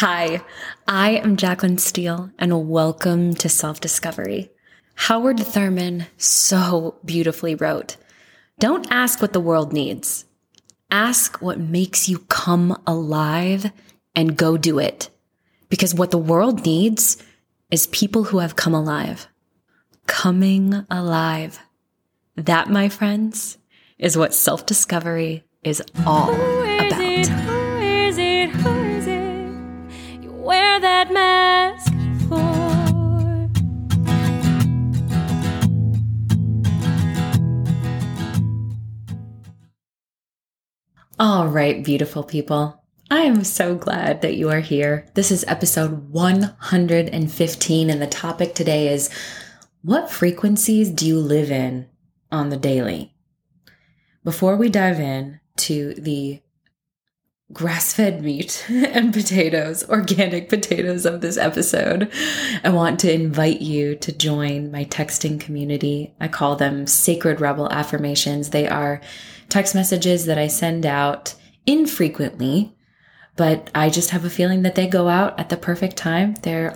Hi, I am Jaclyn Steele, and welcome to Self Discovery. Howard Thurman so beautifully wrote Don't ask what the world needs, ask what makes you come alive and go do it. Because what the world needs is people who have come alive. Coming alive. That, my friends, is what self discovery is all about. That mask for? All right, beautiful people. I am so glad that you are here. This is episode 115, and the topic today is what frequencies do you live in on the daily? Before we dive in to the grass fed meat and potatoes, organic potatoes of this episode, I want to invite you to join my texting community. I call them Sacred Rebel Affirmations. They are text messages that I send out infrequently, but I just have a feeling that they go out at the perfect time. They're,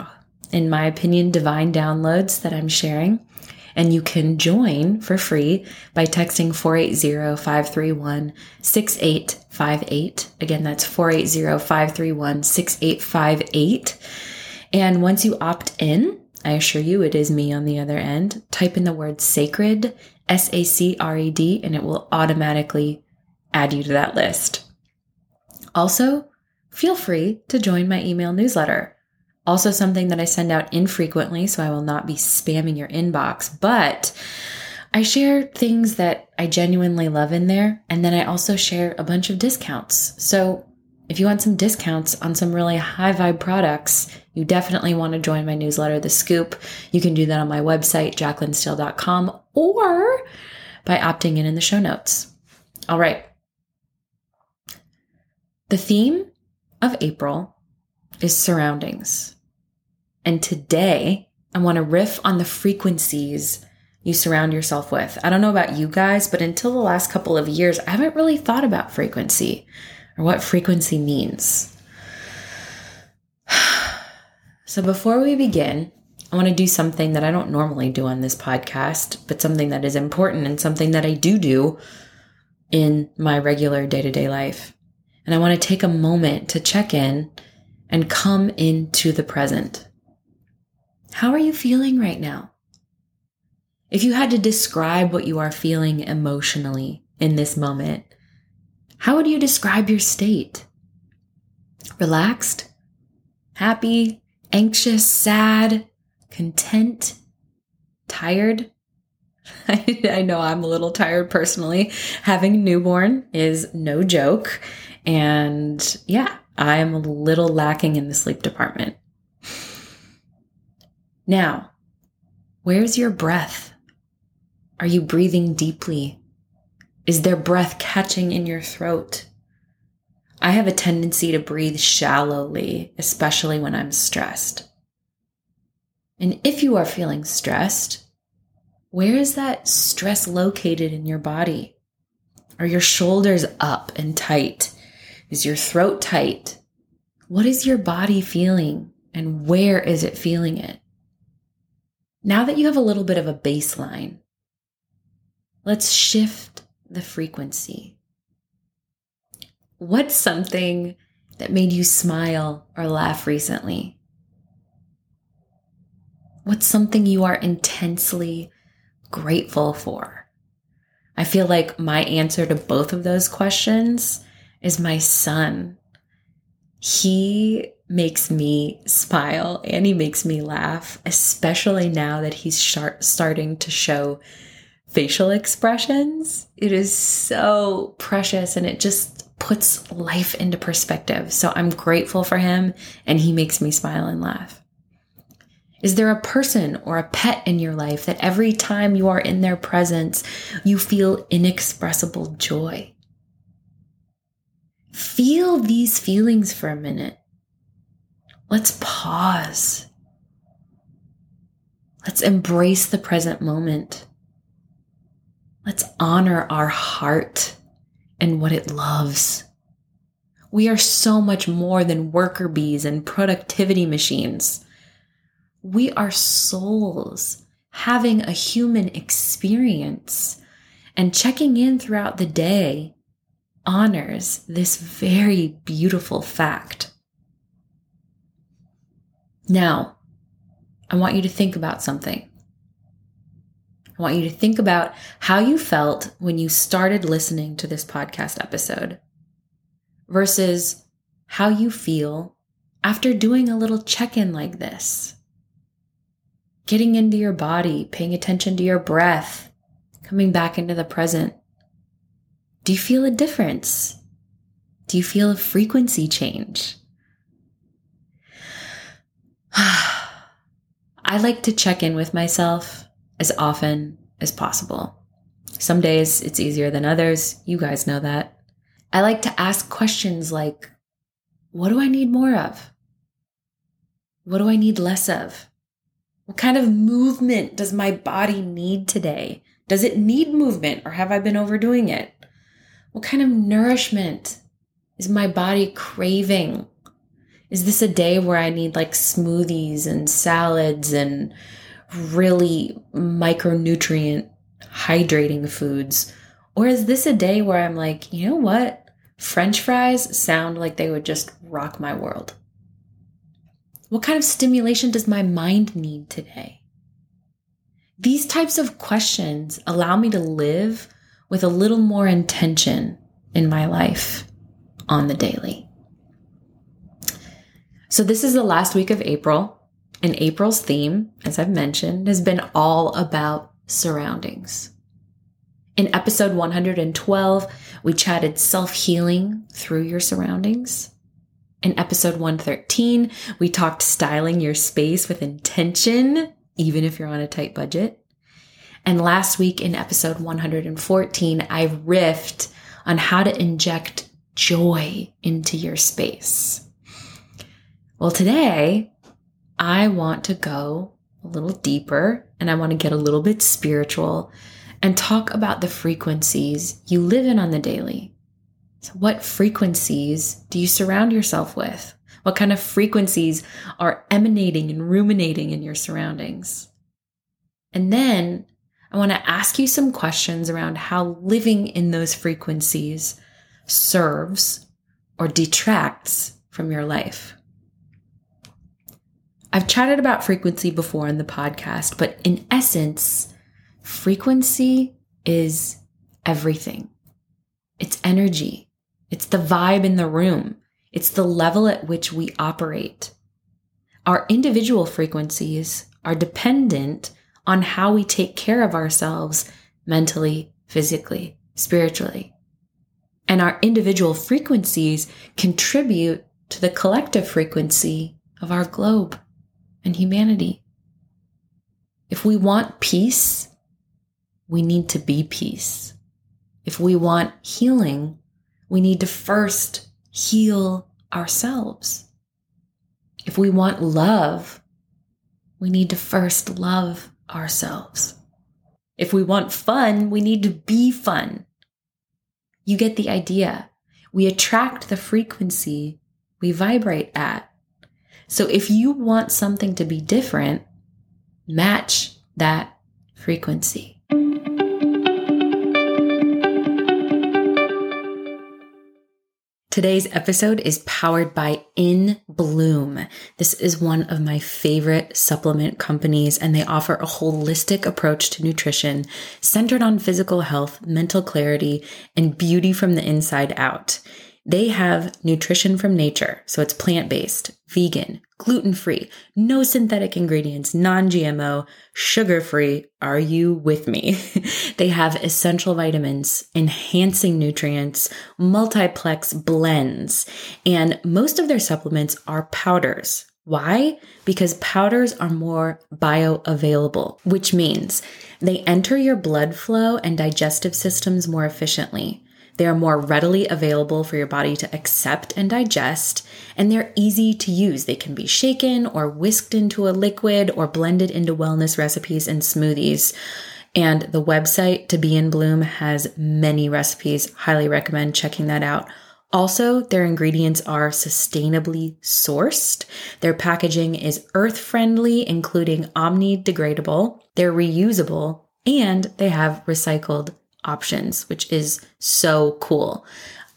in my opinion, divine downloads that I'm sharing. And you can join for free by texting 480 531 6858. Again, that's 480 531 6858. And once you opt in, I assure you it is me on the other end. Type in the word sacred, S A C R E D, and it will automatically add you to that list. Also, feel free to join my email newsletter. Also, something that I send out infrequently, so I will not be spamming your inbox, but I share things that I genuinely love in there. And then I also share a bunch of discounts. So if you want some discounts on some really high vibe products, you definitely want to join my newsletter, The Scoop. You can do that on my website, jaclynsteele.com, or by opting in in the show notes. All right. The theme of April is surroundings. And today, I want to riff on the frequencies you surround yourself with. I don't know about you guys, but until the last couple of years, I haven't really thought about frequency or what frequency means. So before we begin, I want to do something that I don't normally do on this podcast, but something that is important and something that I do do in my regular day to day life. And I want to take a moment to check in and come into the present. How are you feeling right now? If you had to describe what you are feeling emotionally in this moment, how would you describe your state? Relaxed? Happy? Anxious? Sad? Content? Tired? I know I'm a little tired personally. Having a newborn is no joke. And yeah, I am a little lacking in the sleep department. Now, where's your breath? Are you breathing deeply? Is there breath catching in your throat? I have a tendency to breathe shallowly, especially when I'm stressed. And if you are feeling stressed, where is that stress located in your body? Are your shoulders up and tight? Is your throat tight? What is your body feeling and where is it feeling it? Now that you have a little bit of a baseline, let's shift the frequency. What's something that made you smile or laugh recently? What's something you are intensely grateful for? I feel like my answer to both of those questions is my son. He makes me smile and he makes me laugh, especially now that he's starting to show facial expressions. It is so precious and it just puts life into perspective. So I'm grateful for him and he makes me smile and laugh. Is there a person or a pet in your life that every time you are in their presence, you feel inexpressible joy? Feel these feelings for a minute. Let's pause. Let's embrace the present moment. Let's honor our heart and what it loves. We are so much more than worker bees and productivity machines. We are souls having a human experience and checking in throughout the day honors this very beautiful fact. Now, I want you to think about something. I want you to think about how you felt when you started listening to this podcast episode versus how you feel after doing a little check in like this. Getting into your body, paying attention to your breath, coming back into the present. Do you feel a difference? Do you feel a frequency change? I like to check in with myself as often as possible. Some days it's easier than others. You guys know that. I like to ask questions like, what do I need more of? What do I need less of? What kind of movement does my body need today? Does it need movement or have I been overdoing it? What kind of nourishment is my body craving? Is this a day where I need like smoothies and salads and really micronutrient hydrating foods? Or is this a day where I'm like, you know what? French fries sound like they would just rock my world. What kind of stimulation does my mind need today? These types of questions allow me to live with a little more intention in my life on the daily. So, this is the last week of April, and April's theme, as I've mentioned, has been all about surroundings. In episode 112, we chatted self healing through your surroundings. In episode 113, we talked styling your space with intention, even if you're on a tight budget. And last week in episode 114, I riffed on how to inject joy into your space. Well, today I want to go a little deeper and I want to get a little bit spiritual and talk about the frequencies you live in on the daily. So, what frequencies do you surround yourself with? What kind of frequencies are emanating and ruminating in your surroundings? And then I want to ask you some questions around how living in those frequencies serves or detracts from your life. I've chatted about frequency before in the podcast, but in essence, frequency is everything. It's energy. It's the vibe in the room. It's the level at which we operate. Our individual frequencies are dependent on how we take care of ourselves mentally, physically, spiritually. And our individual frequencies contribute to the collective frequency of our globe and humanity. If we want peace, we need to be peace. If we want healing, we need to first heal ourselves. If we want love, we need to first love ourselves. If we want fun, we need to be fun. You get the idea. We attract the frequency we vibrate at. So if you want something to be different, match that frequency. Today's episode is powered by In Bloom. This is one of my favorite supplement companies, and they offer a holistic approach to nutrition centered on physical health, mental clarity, and beauty from the inside out. They have nutrition from nature, so it's plant based, vegan, gluten free, no synthetic ingredients, non GMO, sugar free. Are you with me? they have essential vitamins, enhancing nutrients, multiplex blends, and most of their supplements are powders. Why? Because powders are more bioavailable, which means they enter your blood flow and digestive systems more efficiently. They are more readily available for your body to accept and digest, and they're easy to use. They can be shaken or whisked into a liquid or blended into wellness recipes and smoothies. And the website to be in bloom has many recipes. Highly recommend checking that out. Also, their ingredients are sustainably sourced. Their packaging is earth friendly, including omni degradable. They're reusable and they have recycled options, which is so cool.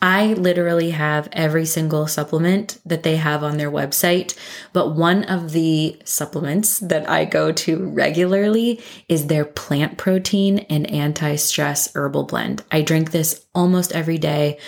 I literally have every single supplement that they have on their website, but one of the supplements that I go to regularly is their plant protein and anti stress herbal blend. I drink this almost every day.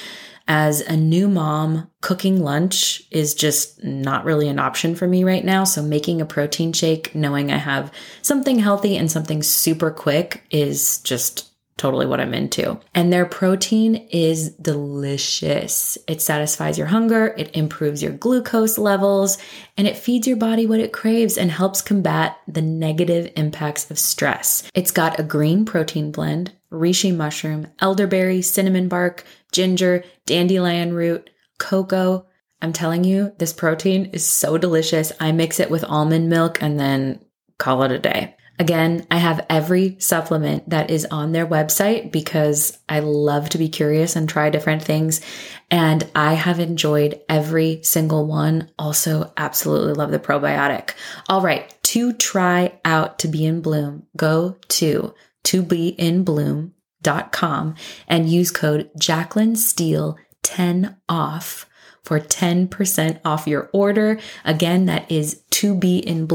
As a new mom, cooking lunch is just not really an option for me right now. So, making a protein shake, knowing I have something healthy and something super quick, is just totally what I'm into. And their protein is delicious. It satisfies your hunger, it improves your glucose levels, and it feeds your body what it craves and helps combat the negative impacts of stress. It's got a green protein blend, reishi mushroom, elderberry, cinnamon bark, ginger, dandelion root, cocoa. I'm telling you, this protein is so delicious. I mix it with almond milk and then call it a day. Again, I have every supplement that is on their website because I love to be curious and try different things. And I have enjoyed every single one. Also, absolutely love the probiotic. All right. To try out to be in bloom, go to to be in bloom.com and use code Jaclyn Steele 10 off for 10% off your order. Again, that is to be in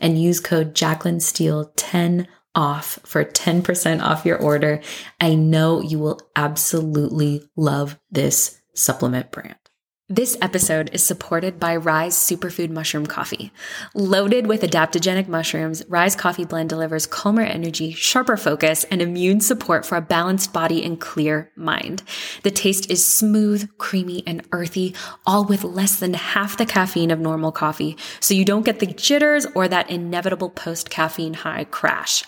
and use code Jaclyn Steele 10 off for 10% off your order. I know you will absolutely love this supplement brand. This episode is supported by Ryze Superfood Mushroom Coffee. Loaded with adaptogenic mushrooms, Ryze Coffee Blend delivers calmer energy, sharper focus, and immune support for a balanced body and clear mind. The taste is smooth, creamy, and earthy, all with less than half the caffeine of normal coffee, so you don't get the jitters or that inevitable post caffeine high crash.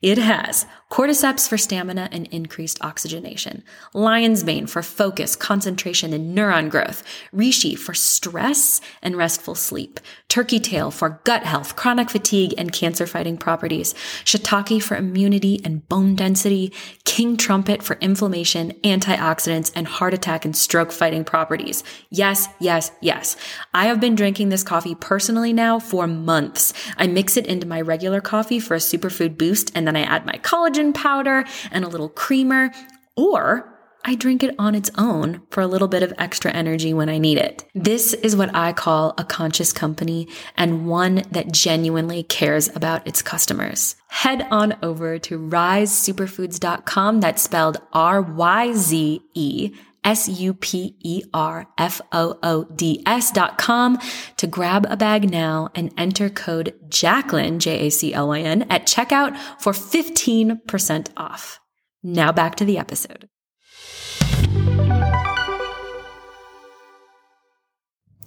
It has cordyceps for stamina and increased oxygenation, lion's mane for focus, concentration, and neuron growth, reishi for stress and restful sleep, turkey tail for gut health, chronic fatigue, and cancer fighting properties, shiitake for immunity and bone density, king trumpet for inflammation, antioxidants, and heart attack and stroke fighting properties. Yes, yes, yes. I have been drinking this coffee personally now for months. I mix it into my regular coffee for a superfood boost, and then I add my collagen powder and a little creamer, or I drink it on its own for a little bit of extra energy when I need it. This is what I call a conscious company and one that genuinely cares about its customers. Head on over to ryzesuperfoods.com. That's spelled R-Y-Z-E S-U-P-E-R-F-O-O-D-S dot com to grab a bag now and enter code Jaclyn, J-A-C-L-Y-N at checkout for 15% off. Now back to the episode.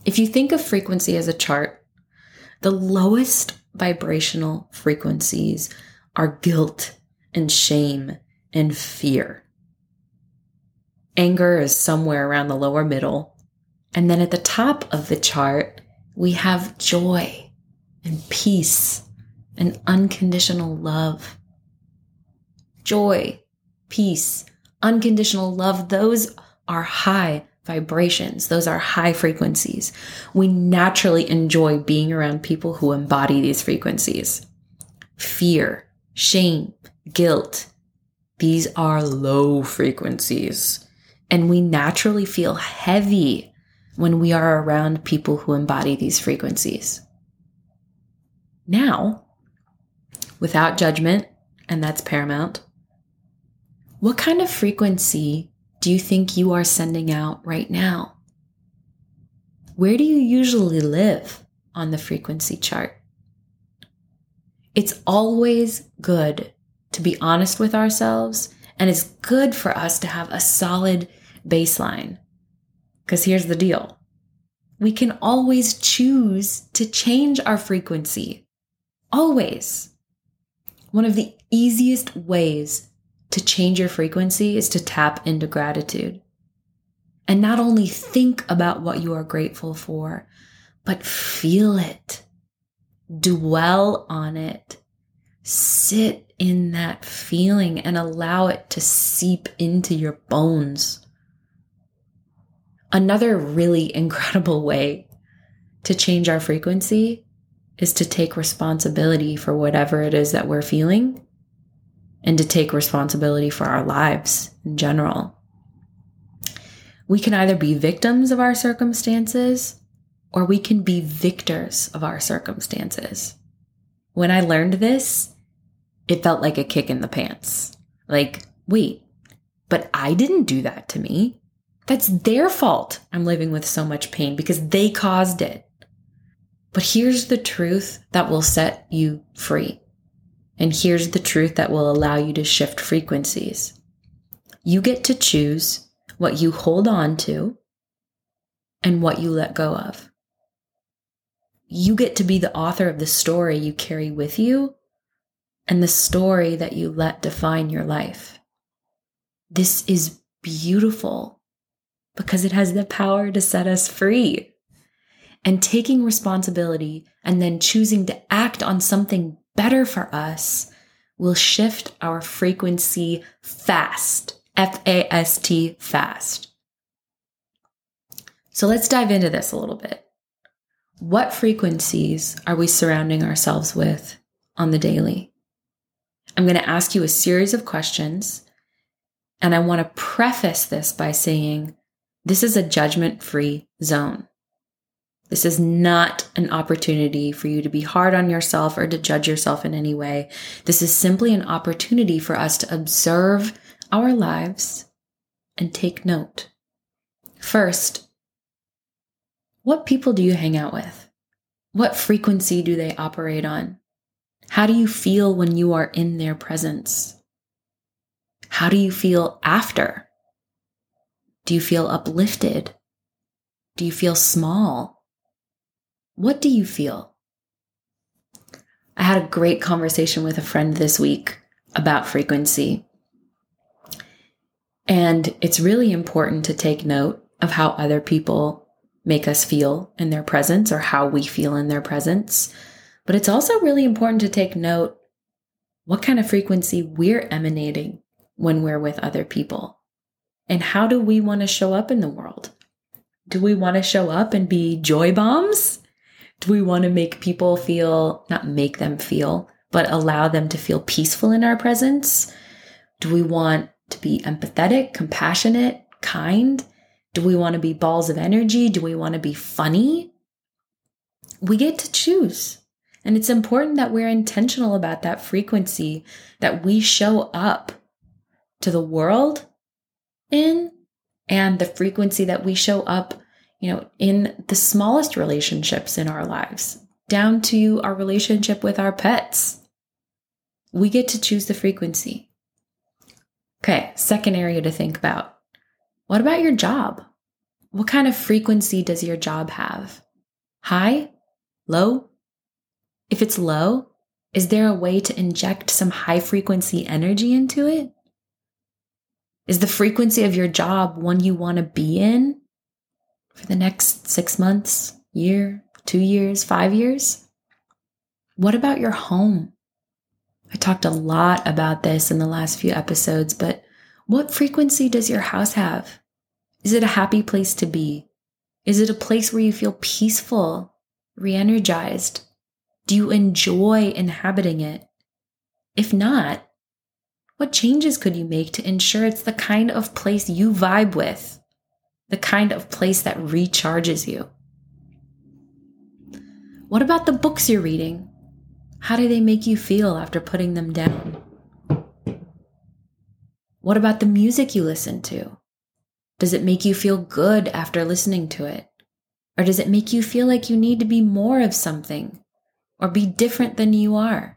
If you think of frequency as a chart, the lowest vibrational frequencies are guilt and shame and fear. Anger is somewhere around the lower middle. And then at the top of the chart, we have joy and peace and unconditional love. Joy, peace, unconditional love, those are high vibrations. Those are high frequencies. We naturally enjoy being around people who embody these frequencies. Fear, shame, guilt, these are low frequencies. And we naturally feel heavy when we are around people who embody these frequencies. Now, without judgment, and that's paramount, what kind of frequency do you think you are sending out right now? Where do you usually live on the frequency chart? It's always good to be honest with ourselves, and it's good for us to have a solid baseline. Because here's the deal we can always choose to change our frequency. Always. One of the easiest ways to change your frequency is to tap into gratitude. And not only think about what you are grateful for, but feel it, dwell on it, sit in that feeling and allow it to seep into your bones. Another really incredible way to change our frequency is to take responsibility for whatever it is that we're feeling and to take responsibility for our lives in general. We can either be victims of our circumstances or we can be victors of our circumstances. When I learned this, it felt like a kick in the pants. Like, wait, but I didn't do that to me. That's their fault. I'm living with so much pain because they caused it. But here's the truth that will set you free. And here's the truth that will allow you to shift frequencies. You get to choose what you hold on to and what you let go of. You get to be the author of the story you carry with you and the story that you let define your life. This is beautiful because it has the power to set us free. And taking responsibility and then choosing to act on something better for us will shift our frequency fast. F A S T, fast. So let's dive into this a little bit. What frequencies are we surrounding ourselves with on the daily? I'm going to ask you a series of questions, and I want to preface this by saying this is a judgment free zone. This is not an opportunity for you to be hard on yourself or to judge yourself in any way. This is simply an opportunity for us to observe our lives and take note. First, what people do you hang out with? What frequency do they operate on? How do you feel when you are in their presence? How do you feel after? Do you feel uplifted? Do you feel small? What do you feel? I had a great conversation with a friend this week about frequency. And it's really important to take note of how other people make us feel in their presence or how we feel in their presence but it's also really important to take note what kind of frequency we're emanating when we're with other people. And how do we want to show up in the world? Do we want to show up and be joy bombs? Do we want to make people feel, not make them feel, but allow them to feel peaceful in our presence? Do we want to be empathetic, compassionate, kind? Do we want to be balls of energy? Do we want to be funny? We get to choose. And it's important that we're intentional about that frequency, that we show up to the world in and the frequency that we show up, you know, in the smallest relationships in our lives, down to our relationship with our pets. We get to choose the frequency. Okay, second area to think about. What about your job? What kind of frequency does your job have? High? Low? If it's low, is there a way to inject some high frequency energy into it? Is the frequency of your job one you want to be in for the next six months, year, two years, five years? What about your home? I talked a lot about this in the last few episodes, but what frequency does your house have? Is it a happy place to be? Is it a place where you feel peaceful, re energized? Do you enjoy inhabiting it? If not, what changes could you make to ensure it's the kind of place you vibe with, the kind of place that recharges you? What about the books you're reading? How do they make you feel after putting them down? What about the music you listen to? Does it make you feel good after listening to it? Or does it make you feel like you need to be more of something or be different than you are.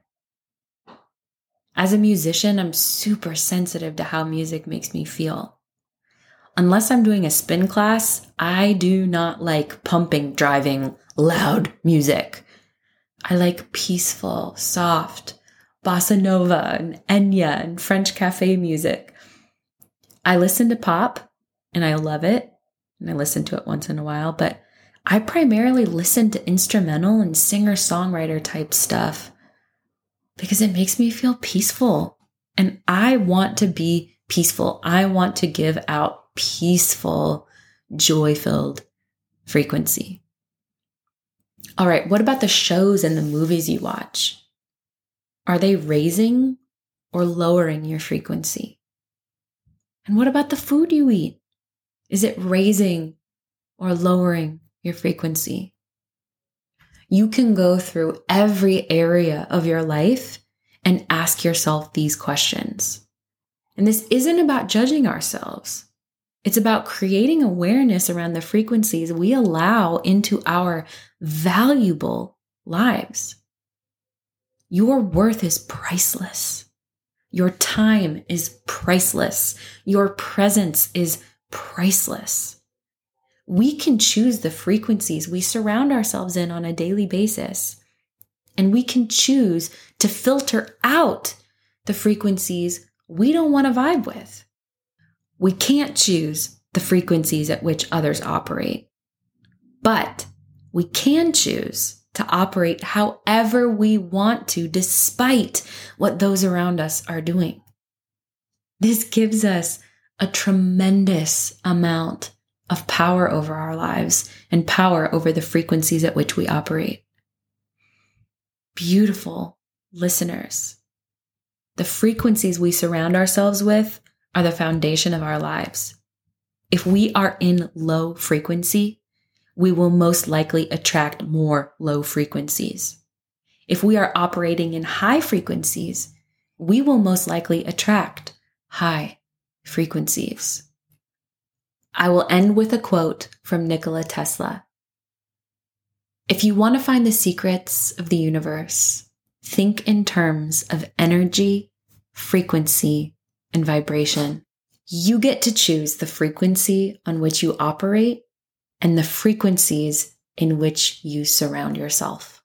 As a musician, I'm super sensitive to how music makes me feel. Unless I'm doing a spin class, I do not like pumping, driving, loud music. I like peaceful, soft, bossa nova and Enya and French cafe music. I listen to pop and I love it and I listen to it once in a while, but I primarily listen to instrumental and singer songwriter type stuff because it makes me feel peaceful. And I want to be peaceful. I want to give out peaceful joy filled frequency. All right, what about the shows and the movies you watch? Are they raising or lowering your frequency? And what about the food you eat? Is it raising or lowering your frequency? You can go through every area of your life and ask yourself these questions. And this isn't about judging ourselves. It's about creating awareness around the frequencies we allow into our valuable lives. Your worth is priceless. Your time is priceless. Your presence is priceless. We can choose the frequencies we surround ourselves in on a daily basis. And we can choose to filter out the frequencies we don't want to vibe with. We can't choose the frequencies at which others operate, but we can choose to operate however we want to, despite what those around us are doing. This gives us a tremendous amount of power over our lives and power over the frequencies at which we operate. Beautiful listeners, the frequencies we surround ourselves with are the foundation of our lives. If we are in low frequency, we will most likely attract more low frequencies. If we are operating in high frequencies, we will most likely attract high frequencies. I will end with a quote from Nikola Tesla. If you want to find the secrets of the universe, think in terms of energy, frequency, and vibration. You get to choose the frequency on which you operate and the frequencies in which you surround yourself.